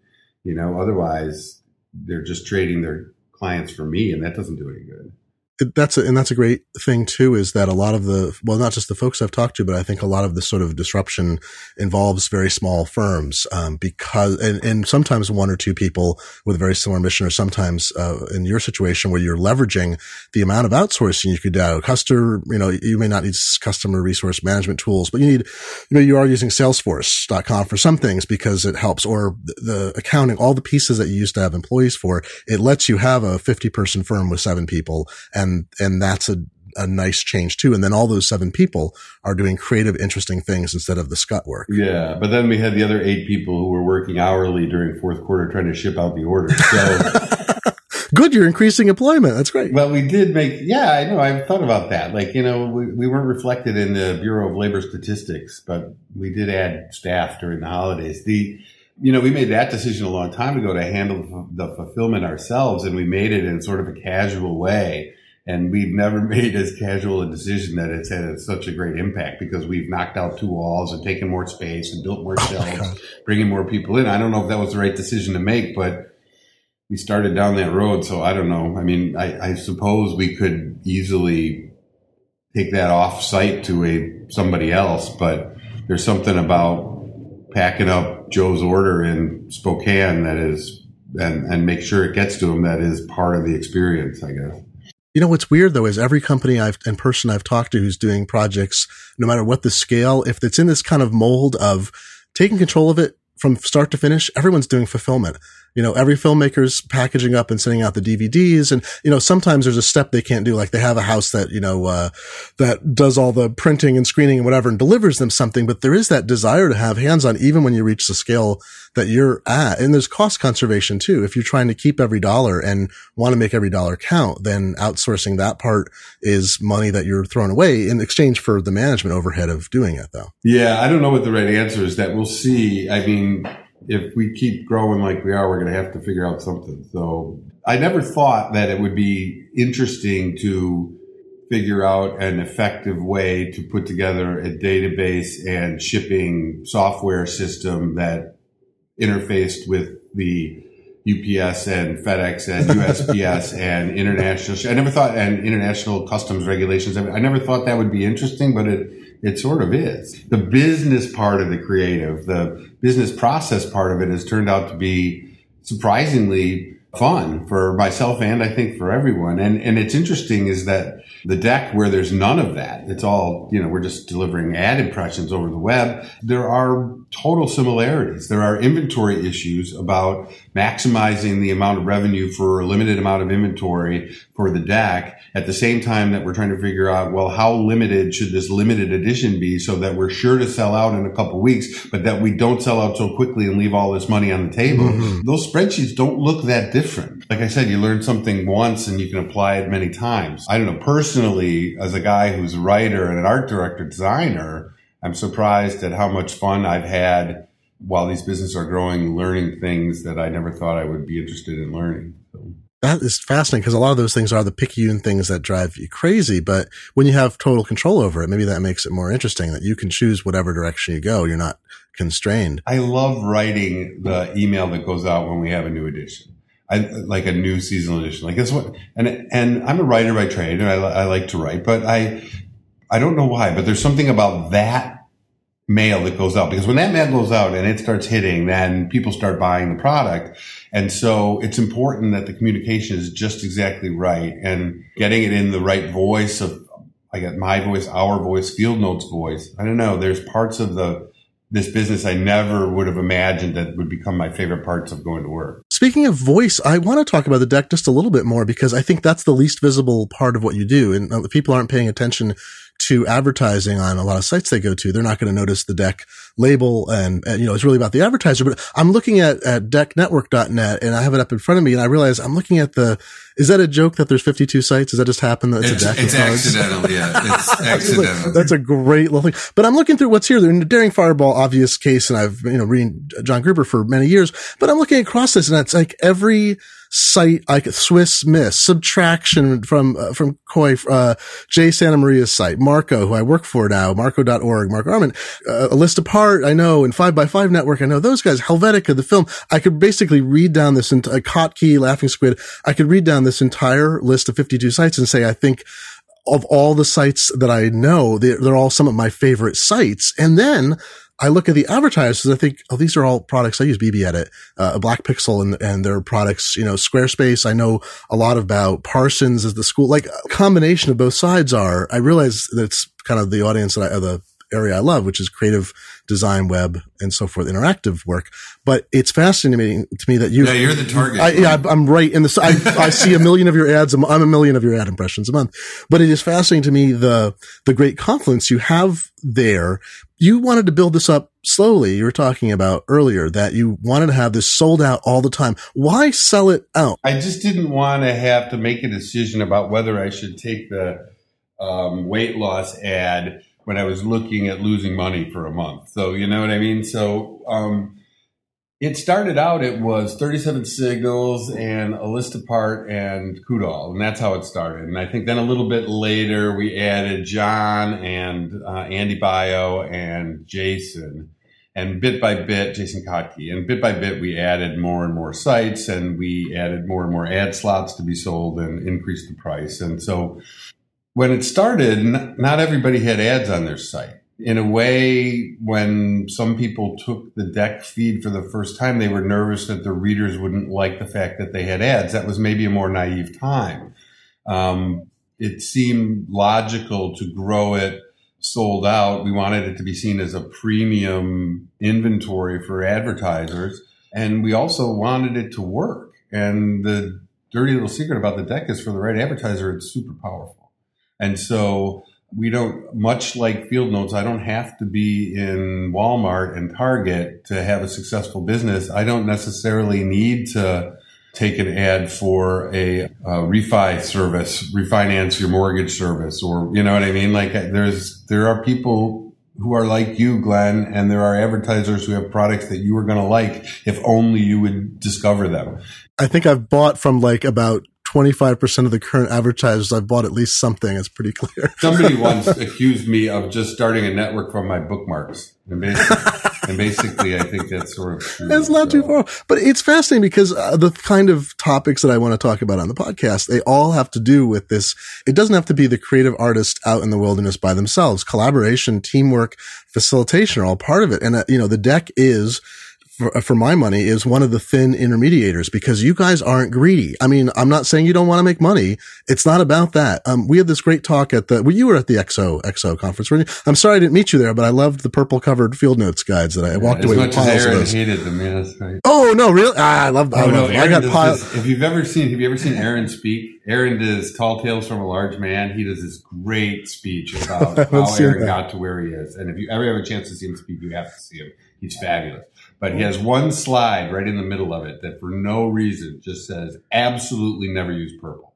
You know, otherwise they're just trading their clients for me and that doesn't do any good that's a, and that's a great thing too is that a lot of the well not just the folks I've talked to but I think a lot of the sort of disruption involves very small firms um, because and, and sometimes one or two people with a very similar mission or sometimes uh, in your situation where you're leveraging the amount of outsourcing you could do customer you know you may not need customer resource management tools but you need you know you are using salesforce.com for some things because it helps or the accounting all the pieces that you used to have employees for it lets you have a 50 person firm with seven people and and and that's a a nice change too. And then all those seven people are doing creative, interesting things instead of the scut work. Yeah. But then we had the other eight people who were working hourly during fourth quarter trying to ship out the order. So good. You're increasing employment. That's great. Well, we did make, yeah, I know. I've thought about that. Like, you know, we, we weren't reflected in the Bureau of Labor Statistics, but we did add staff during the holidays. The, you know, we made that decision a long time ago to handle the fulfillment ourselves and we made it in sort of a casual way and we've never made as casual a decision that it's had such a great impact because we've knocked out two walls and taken more space and built more oh shelves, bringing more people in. I don't know if that was the right decision to make, but we started down that road. So I don't know. I mean, I, I suppose we could easily take that off site to a somebody else, but there's something about packing up Joe's order in Spokane that is, and, and make sure it gets to him that is part of the experience, I guess. You know, what's weird though is every company I've and person I've talked to who's doing projects, no matter what the scale, if it's in this kind of mold of taking control of it from start to finish, everyone's doing fulfillment you know, every filmmaker's packaging up and sending out the DVDs. And, you know, sometimes there's a step they can't do. Like they have a house that, you know, uh, that does all the printing and screening and whatever and delivers them something. But there is that desire to have hands on even when you reach the scale that you're at. And there's cost conservation too. If you're trying to keep every dollar and want to make every dollar count, then outsourcing that part is money that you're throwing away in exchange for the management overhead of doing it though. Yeah. I don't know what the right answer is that we'll see. I mean, if we keep growing like we are, we're going to have to figure out something. So I never thought that it would be interesting to figure out an effective way to put together a database and shipping software system that interfaced with the UPS and FedEx and USPS and international. I never thought and international customs regulations. I never thought that would be interesting, but it it sort of is. The business part of the creative, the business process part of it has turned out to be surprisingly fun for myself and I think for everyone. And and it's interesting is that the deck where there's none of that, it's all, you know, we're just delivering ad impressions over the web. There are total similarities. There are inventory issues about maximizing the amount of revenue for a limited amount of inventory for the deck at the same time that we're trying to figure out, well, how limited should this limited edition be so that we're sure to sell out in a couple weeks, but that we don't sell out so quickly and leave all this money on the table. Mm-hmm. Those spreadsheets don't look that different. Like I said, you learn something once and you can apply it many times. I don't know, personally, as a guy who's a writer and an art director designer, I'm surprised at how much fun I've had while these businesses are growing, learning things that I never thought I would be interested in learning. So that is fascinating because a lot of those things are the picayune things that drive you crazy. But when you have total control over it, maybe that makes it more interesting that you can choose whatever direction you go. You're not constrained. I love writing the email that goes out when we have a new edition. I like a new seasonal edition. Like that's what, and, and I'm a writer by trade and I, I like to write, but I, I don't know why, but there's something about that mail that goes out because when that mail goes out and it starts hitting, then people start buying the product. And so it's important that the communication is just exactly right and getting it in the right voice of, I got my voice, our voice, field notes voice. I don't know. There's parts of the, this business I never would have imagined that would become my favorite parts of going to work. Speaking of voice, I want to talk about the deck just a little bit more because I think that's the least visible part of what you do. And uh, people aren't paying attention to advertising on a lot of sites they go to, they're not going to notice the deck label and, and, you know, it's really about the advertiser. But I'm looking at, at decknetwork.net and I have it up in front of me and I realize I'm looking at the, is that a joke that there's 52 sites? Does that just happen that it's, it's a deck? It's accidental. Yeah. It's accidental. That's a great little thing. But I'm looking through what's here. In the Daring Fireball obvious case, and I've, you know, reading John Gruber for many years, but I'm looking across this and it's like every, site like Swiss Miss, Subtraction from uh, from Khoi, uh, Jason Santa Maria's site, Marco, who I work for now, Marco.org, Marco Arment, uh, a list apart, I know, and 5by5 Network, I know those guys, Helvetica, the film. I could basically read down this entire, Kottke, Laughing Squid, I could read down this entire list of 52 sites and say, I think of all the sites that I know, they're, they're all some of my favorite sites. And then I look at the advertisers. I think, oh, these are all products. I use BBEdit, uh, Black Pixel and, and their products, you know, Squarespace. I know a lot about Parsons as the school, like a combination of both sides are, I realize that it's kind of the audience that I, the area I love, which is creative design, web, and so forth, interactive work. But it's fascinating to me that you. Yeah, you're the target. I, yeah, I'm right in the. I, I see a million of your ads. I'm a million of your ad impressions a month. But it is fascinating to me the the great confluence you have there. You wanted to build this up slowly. You were talking about earlier that you wanted to have this sold out all the time. Why sell it out? I just didn't want to have to make a decision about whether I should take the um, weight loss ad when I was looking at losing money for a month. So, you know what I mean? So, um, it started out, it was 37 signals and a list apart and Coudal. And that's how it started. And I think then a little bit later, we added John and uh, Andy Baio and Jason. And bit by bit, Jason Kottke. And bit by bit, we added more and more sites and we added more and more ad slots to be sold and increased the price. And so when it started, not everybody had ads on their site. In a way, when some people took the deck feed for the first time, they were nervous that the readers wouldn't like the fact that they had ads. That was maybe a more naive time. Um, it seemed logical to grow it sold out. We wanted it to be seen as a premium inventory for advertisers. And we also wanted it to work. And the dirty little secret about the deck is for the right advertiser, it's super powerful. And so we don't, much like field notes, I don't have to be in Walmart and Target to have a successful business. I don't necessarily need to take an ad for a, a refi service, refinance your mortgage service, or, you know what I mean? Like there's, there are people who are like you, Glenn, and there are advertisers who have products that you are going to like if only you would discover them. I think I've bought from like about 25% of the current advertisers I've bought at least something. It's pretty clear. Somebody once accused me of just starting a network from my bookmarks. And basically, and basically I think that's sort of true. It's not so. too far. But it's fascinating because uh, the kind of topics that I want to talk about on the podcast, they all have to do with this. It doesn't have to be the creative artist out in the wilderness by themselves. Collaboration, teamwork, facilitation are all part of it. And, uh, you know, the deck is for, for, my money is one of the thin intermediators because you guys aren't greedy. I mean, I'm not saying you don't want to make money. It's not about that. Um, we had this great talk at the, well, you were at the XO, XO conference, you? I'm sorry I didn't meet you there, but I loved the purple covered field notes guides that I walked yeah, away with piles of those. hated them, yeah, that's right. Oh, no, really? Ah, I love, oh, I love no, them. I got piles. This, if you've ever seen, have you ever seen Aaron speak? Aaron does Tall Tales from a Large Man. He does this great speech about how Aaron that. got to where he is. And if you ever have a chance to see him speak, you have to see him. He's fabulous. But he has one slide right in the middle of it that for no reason just says absolutely never use purple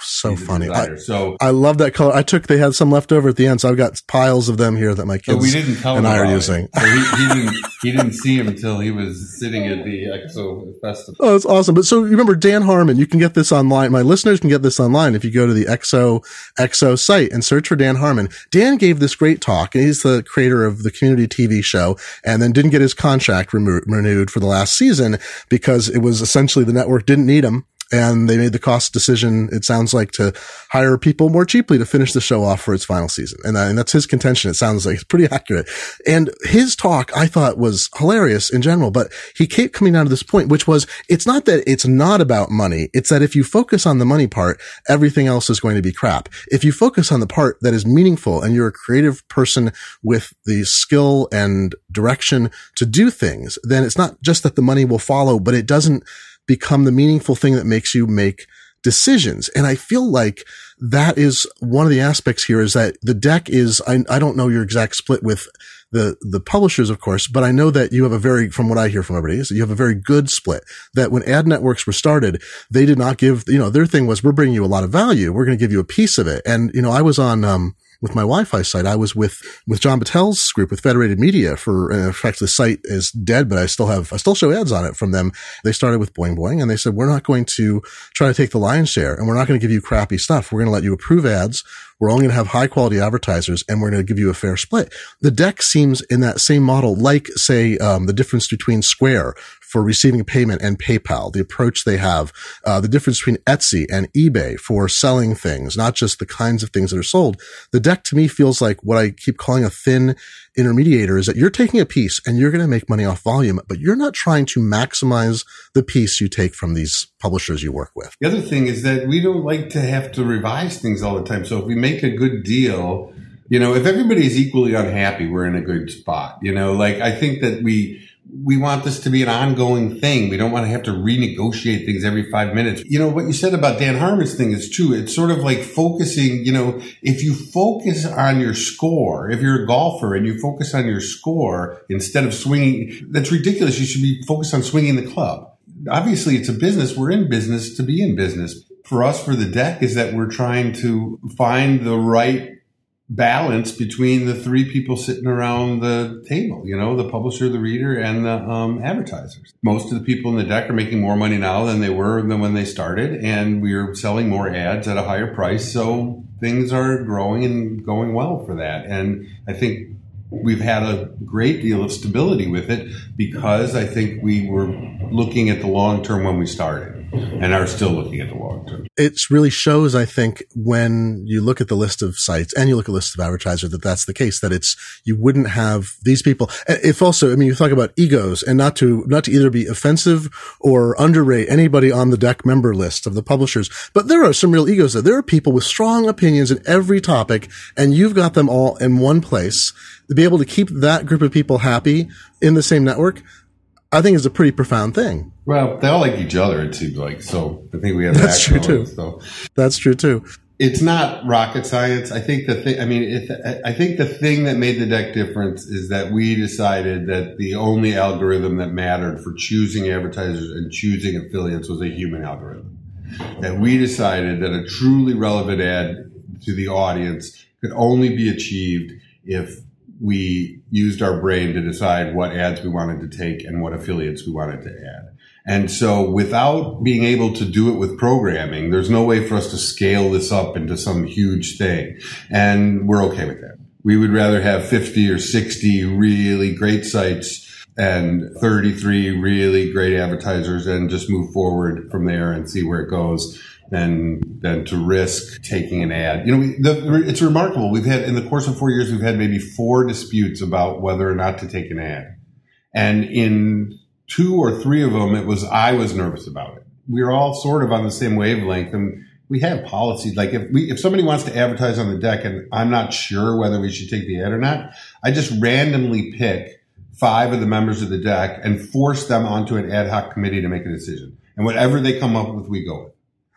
so funny. I, so I love that color. I took they had some left over at the end, so I've got piles of them here that my kids tell and I are using. So he, he, didn't he didn't see him until he was sitting at the XO festival. Oh, that's awesome! But so you remember Dan Harmon, you can get this online. My listeners can get this online if you go to the EXO XO site and search for Dan Harmon. Dan gave this great talk, and he's the creator of the community TV show, and then didn't get his contract remo- renewed for the last season because it was essentially the network didn't need him and they made the cost decision. It sounds like to hire people more cheaply to finish the show off for its final season. And, uh, and that's his contention. It sounds like it's pretty accurate. And his talk I thought was hilarious in general, but he kept coming down to this point, which was it's not that it's not about money. It's that if you focus on the money part, everything else is going to be crap. If you focus on the part that is meaningful and you're a creative person with the skill and direction to do things, then it's not just that the money will follow, but it doesn't become the meaningful thing that makes you make decisions. And I feel like that is one of the aspects here is that the deck is, I, I don't know your exact split with the, the publishers, of course, but I know that you have a very, from what I hear from everybody is you have a very good split that when ad networks were started, they did not give, you know, their thing was, we're bringing you a lot of value. We're going to give you a piece of it. And, you know, I was on, um, with my Wi-Fi site. I was with, with John Battelle's group with Federated Media for, uh, in fact, the site is dead, but I still have, I still show ads on it from them. They started with Boing Boing and they said, we're not going to try to take the lion's share and we're not going to give you crappy stuff. We're going to let you approve ads. We're only going to have high quality advertisers and we're going to give you a fair split. The deck seems in that same model, like say, um, the difference between Square for receiving payment and PayPal, the approach they have, uh, the difference between Etsy and eBay for selling things, not just the kinds of things that are sold. The deck to me feels like what I keep calling a thin intermediator is that you're taking a piece and you're going to make money off volume, but you're not trying to maximize the piece you take from these publishers you work with. The other thing is that we don't like to have to revise things all the time. So if we make a good deal, you know, if everybody's equally unhappy, we're in a good spot. You know, like I think that we, we want this to be an ongoing thing. We don't want to have to renegotiate things every five minutes. You know, what you said about Dan Harmon's thing is true. It's sort of like focusing, you know, if you focus on your score, if you're a golfer and you focus on your score instead of swinging, that's ridiculous. You should be focused on swinging the club. Obviously, it's a business. We're in business to be in business. For us, for the deck, is that we're trying to find the right balance between the three people sitting around the table, you know, the publisher, the reader, and the um, advertisers. Most of the people in the deck are making more money now than they were than when they started, and we're selling more ads at a higher price. So things are growing and going well for that. And I think we've had a great deal of stability with it because I think we were looking at the long term when we started and are still looking at the long term. It really shows, I think, when you look at the list of sites and you look at the list of advertisers that that's the case, that it's, you wouldn't have these people. If also, I mean, you talk about egos and not to, not to either be offensive or underrate anybody on the deck member list of the publishers, but there are some real egos there. There are people with strong opinions in every topic and you've got them all in one place to be able to keep that group of people happy in the same network. I think is a pretty profound thing. Well, they all like each other. It seems like so. I think we have that's true too. So that's true too. It's not rocket science. I think the thing. I mean, it, I think the thing that made the deck difference is that we decided that the only algorithm that mattered for choosing advertisers and choosing affiliates was a human algorithm. That we decided that a truly relevant ad to the audience could only be achieved if we used our brain to decide what ads we wanted to take and what affiliates we wanted to add. And so without being able to do it with programming, there's no way for us to scale this up into some huge thing. And we're okay with that. We would rather have 50 or 60 really great sites and 33 really great advertisers and just move forward from there and see where it goes than than to risk taking an ad. You know, we, the, it's remarkable. We've had in the course of four years, we've had maybe four disputes about whether or not to take an ad, and in two or three of them, it was I was nervous about it. We're all sort of on the same wavelength, and we have policies. Like if we if somebody wants to advertise on the deck, and I'm not sure whether we should take the ad or not, I just randomly pick five of the members of the deck and force them onto an ad hoc committee to make a decision. And whatever they come up with, we go with.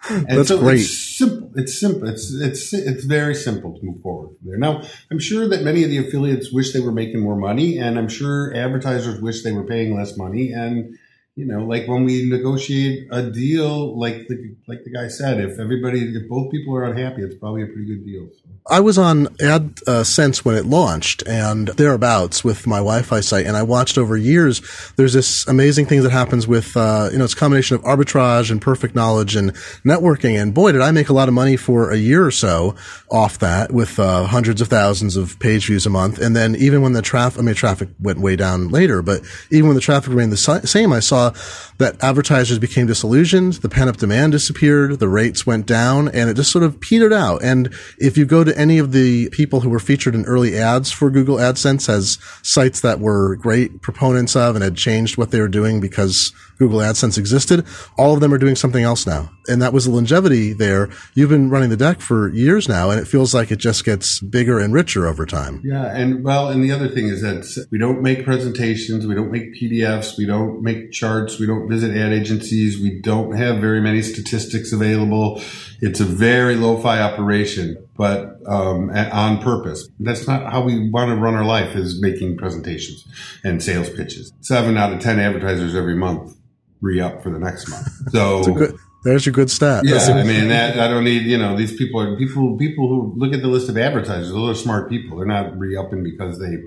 And That's so great. It's simple. It's simple. It's it's it's very simple to move forward from there. Now, I'm sure that many of the affiliates wish they were making more money, and I'm sure advertisers wish they were paying less money. And you know, like when we negotiate a deal, like the like the guy said, if everybody, if both people are unhappy, it's probably a pretty good deal. So. I was on AdSense when it launched and thereabouts with my Wi-Fi site, and I watched over years. There's this amazing thing that happens with, uh, you know, it's a combination of arbitrage and perfect knowledge and networking. And boy, did I make a lot of money for a year or so off that with uh, hundreds of thousands of page views a month. And then even when the traffic, I mean, traffic went way down later, but even when the traffic remained the si- same, I saw that advertisers became disillusioned, the pent up demand disappeared, the rates went down, and it just sort of petered out. And if you go to any of the people who were featured in early ads for Google AdSense as sites that were great proponents of and had changed what they were doing because Google AdSense existed, all of them are doing something else now. And that was the longevity there. You've been running the deck for years now, and it feels like it just gets bigger and richer over time. Yeah, and well, and the other thing is that we don't make presentations, we don't make PDFs, we don't make charts, we don't visit ad agencies, we don't have very many statistics available. It's a very lo-fi operation, but um, on purpose. That's not how we want to run our life. Is making presentations and sales pitches. Seven out of ten advertisers every month re-up for the next month. So. There's your good stat. yeah, I mean that I don't need you know these people are people people who look at the list of advertisers. Those are smart people. They're not re-upping because they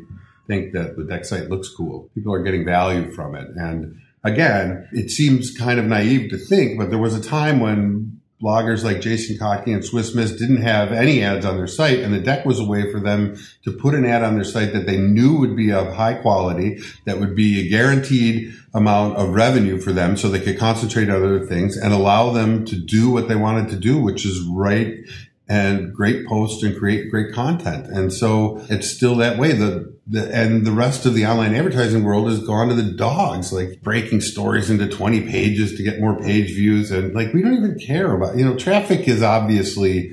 think that the deck site looks cool. People are getting value from it. And again, it seems kind of naive to think, but there was a time when bloggers like Jason Kottke and Swiss Miss didn't have any ads on their site, and the deck was a way for them to put an ad on their site that they knew would be of high quality, that would be a guaranteed amount of revenue for them so they could concentrate on other things and allow them to do what they wanted to do, which is write and great posts and create great content. And so it's still that way. The, the, and the rest of the online advertising world has gone to the dogs, like breaking stories into 20 pages to get more page views. And like, we don't even care about, you know, traffic is obviously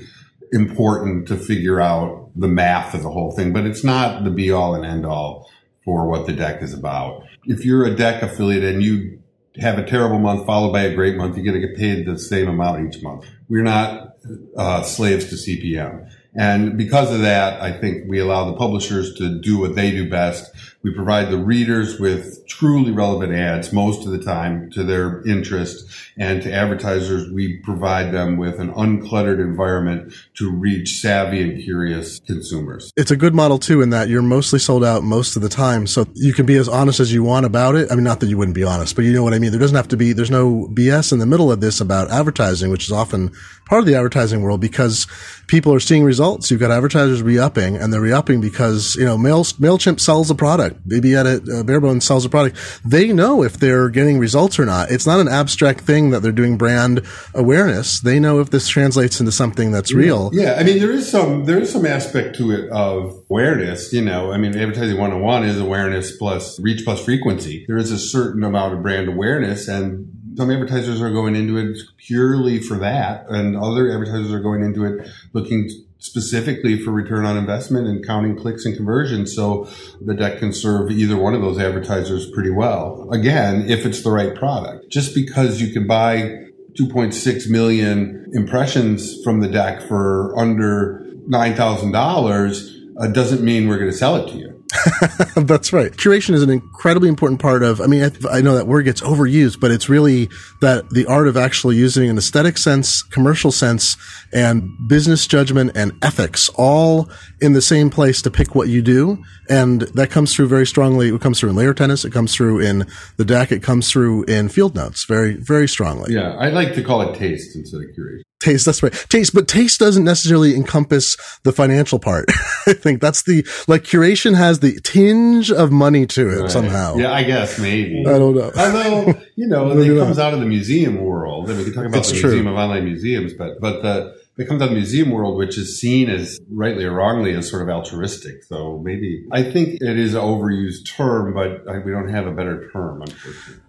important to figure out the math of the whole thing, but it's not the be all and end all for what the deck is about. If you're a deck affiliate and you have a terrible month followed by a great month, you're going to get paid the same amount each month. We're not uh, slaves to CPM. And because of that, I think we allow the publishers to do what they do best. We provide the readers with truly relevant ads most of the time to their interest. And to advertisers, we provide them with an uncluttered environment to reach savvy and curious consumers. it's a good model too in that you're mostly sold out most of the time. So you can be as honest as you want about it. I mean, not that you wouldn't be honest, but you know what I mean? There doesn't have to be, there's no BS in the middle of this about advertising, which is often part of the advertising world because people are seeing results. You've got advertisers re-upping and they're re-upping because, you know, Mail, MailChimp sells a product. BBEdit, uh, Barebones sells a product. They know if they're getting results or not. It's not an abstract thing that they're doing brand awareness. They know if this translates into something that's real. Yeah, I mean there is some there is some aspect to it of awareness. You know, I mean advertising one on one is awareness plus reach plus frequency. There is a certain amount of brand awareness, and some advertisers are going into it purely for that, and other advertisers are going into it looking specifically for return on investment and counting clicks and conversions. So the deck can serve either one of those advertisers pretty well. Again, if it's the right product. Just because you can buy 2.6 million impressions from the deck for under $9,000 uh, doesn't mean we're going to sell it to you. That's right. Curation is an incredibly important part of, I mean, I, I know that word gets overused, but it's really that the art of actually using an aesthetic sense, commercial sense, and business judgment and ethics all in the same place to pick what you do. And that comes through very strongly. It comes through in layer tennis. It comes through in the deck. It comes through in field notes very, very strongly. Yeah, I like to call it taste instead of curation. Taste, that's right. Taste, but taste doesn't necessarily encompass the financial part. I think that's the, like curation has the tinge of money to it Right. somehow. Yeah, I guess maybe. I don't know. Although, you know, it not. comes out of the museum world. And we can talk about It's the true. Museum of Online Museums, but, but the, it comes out of the museum world, which is seen as rightly or wrongly as sort of altruistic. So maybe, I think it is an overused term, but I, we don't have a better term, unfortunately.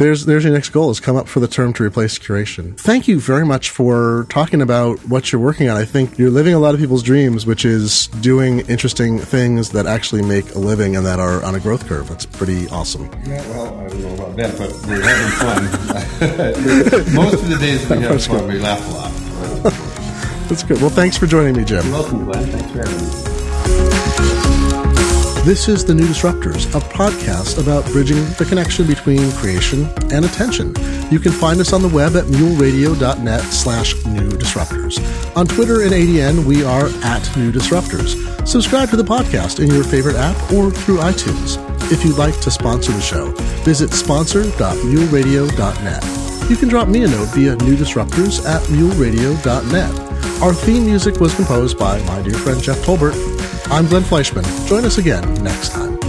There's there's your next goal is come up for the term to replace curation. Thank you very much for talking about what you're working on. I think you're living a lot of people's dreams, which is doing interesting things that actually make a living and that are on a growth curve. That's pretty awesome. Yeah, well, I don't know about that, but we're having fun. Most of the days we have fun, we laugh a lot. That's good. Well, thanks for joining me, Jim. You're welcome, Glenn. Thanks for having me. This is The New Disruptors, a podcast about bridging the connection between creation and attention. You can find us on the web at muleradio.net slash new disruptors. On Twitter and ADN, we are at New Disruptors. Subscribe to the podcast in your favorite app or through iTunes. If you'd like to sponsor the show, visit sponsor.muleradio.net. You can drop me a note via newdisruptors at muleradio.net. Our theme music was composed by my dear friend Jeff Tolbert. I'm Glenn Fleishman. Join us again next time.